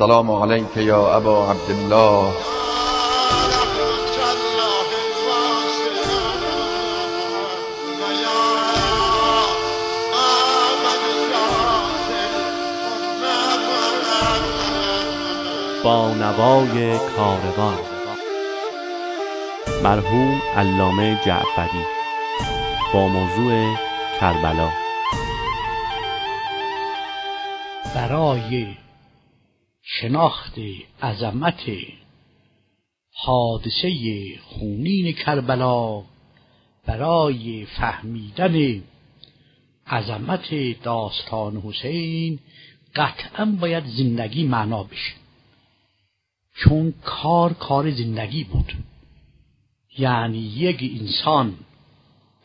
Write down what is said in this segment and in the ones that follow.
السلام علیک یا ابا عبدالله. با نوای کاروان. مرحوم علامه جعفری. با موضوع کربلا. برای شناخت عظمت حادثه خونین کربلا برای فهمیدن عظمت داستان حسین قطعا باید زندگی معنا بشه. چون کار کار زندگی بود. یعنی یک انسان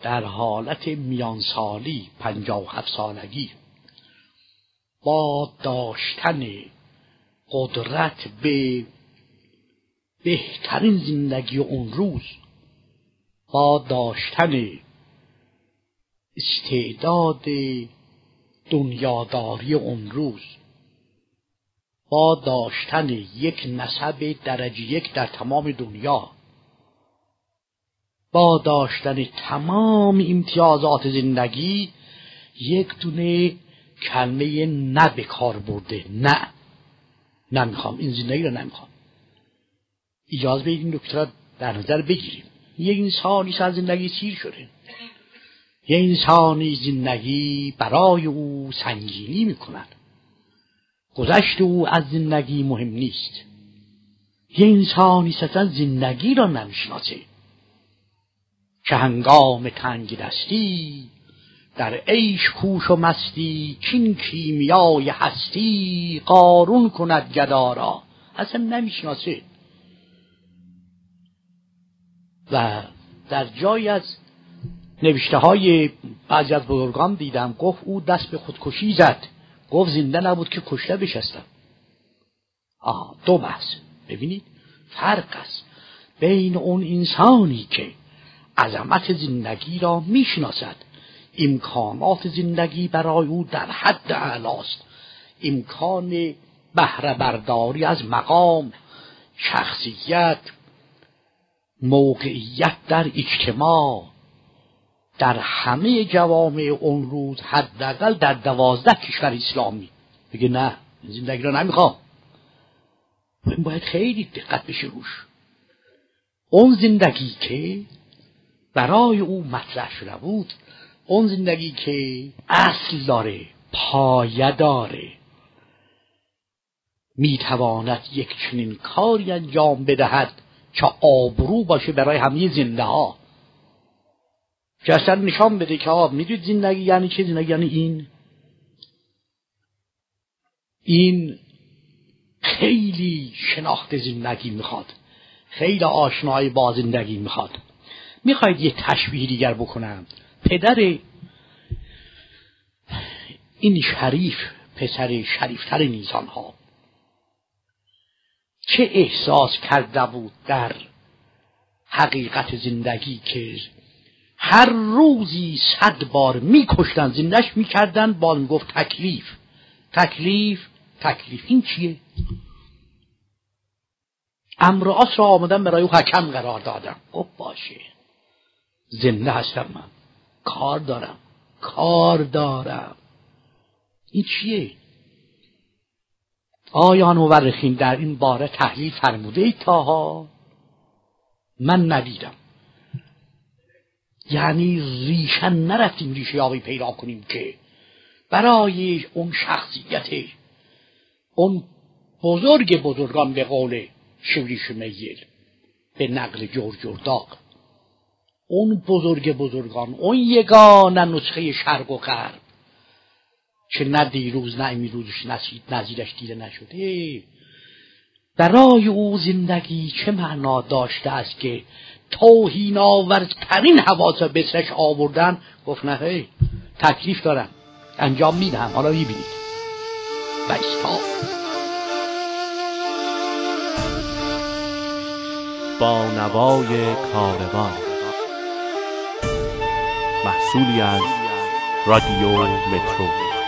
در حالت میانسالی پنجاه و هفت سالگی با داشتن قدرت به بهترین زندگی اون روز با داشتن استعداد دنیاداری اون روز با داشتن یک نسب درجه یک در تمام دنیا با داشتن تمام امتیازات زندگی یک دونه کلمه نه به کار برده نه. نمی‌خوام این زندگی رو نمی‌خوام اجازه بدید این نکته در نظر بگیریم. یک انسانی از زندگی سیر شده؟ یه انسانی زندگی برای او سنگینی می‌کند. گذشت او از زندگی مهم نیست. یه انسانی اصلا زندگی را نمی‌شناسه. که هنگام تنگ دستی در عیش کوش و مستی چین کیمیای هستی قارون کند گدارا اصلا نمی‌شناسه و در جای از نوشته های بعضی از بزرگان دیدم گفت او دست به خودکشی زد. گفت زنده نبود که کشته بشستم. آه دو بحث. ببینید فرق است بین اون انسانی که عظمت زندگی را می‌شناسد امکانات زندگی برای او در حد اعلاست. امکان بهره برداری از مقام شخصیت موقعیت در اجتماع در همه جوامع اون روز حداقل در دوازده کشور اسلامی. بگه نه زندگی را نمی‌خوام. این باید خیلی دقت بشه روش. اون زندگی که برای او مطرح شده بود اون زندگی که اصل داره پایه داره. می‌تواند یک چنین کاری انجام بدهد که آبرو باشه برای همه زنده ها که نشان بده که آب می‌دونید زندگی یعنی چه زندگی یعنی این. این خیلی شناخت زندگی می‌خواد. خیلی آشنایی با زندگی می‌خواد. می‌خواید یه تشبیه دیگر بکنم؟ پدر این شریف پسر شریفتر نیزان ها چه احساس کرده بود در حقیقت زندگی که هر روزی صد بار میکشتن زندش می‌کردن با گفت تکلیف. تکلیف تکلیف. این چیه؟ امر را آمدن برای او حکم قرار دادم. خب باشه. زنده هستم من. کار دارم. کار دارم. این چیه؟ آیا مورخین در این باره تحلیل فرموده ای تاها؟ من ندیدم. یعنی ریشن نرفتیم ریشه یابی پیدا کنیم که برای اون شخصیت اون بزرگ بزرگان به قول شوریش میل به نقل جور جورداق اون بزرگ بزرگان اون یگانه نسخه شرق و غرب. که نه دیروز نه امروزش نزیدش دیده نشده. برای او زندگی چه معنا داشته است که توهین آورترین حواس بسرش آوردن؟ گفت نه تکلیف دارم. انجام می‌دهم حالا می‌بینید. و با نوای کاروان. محصولی از رادیو مترو.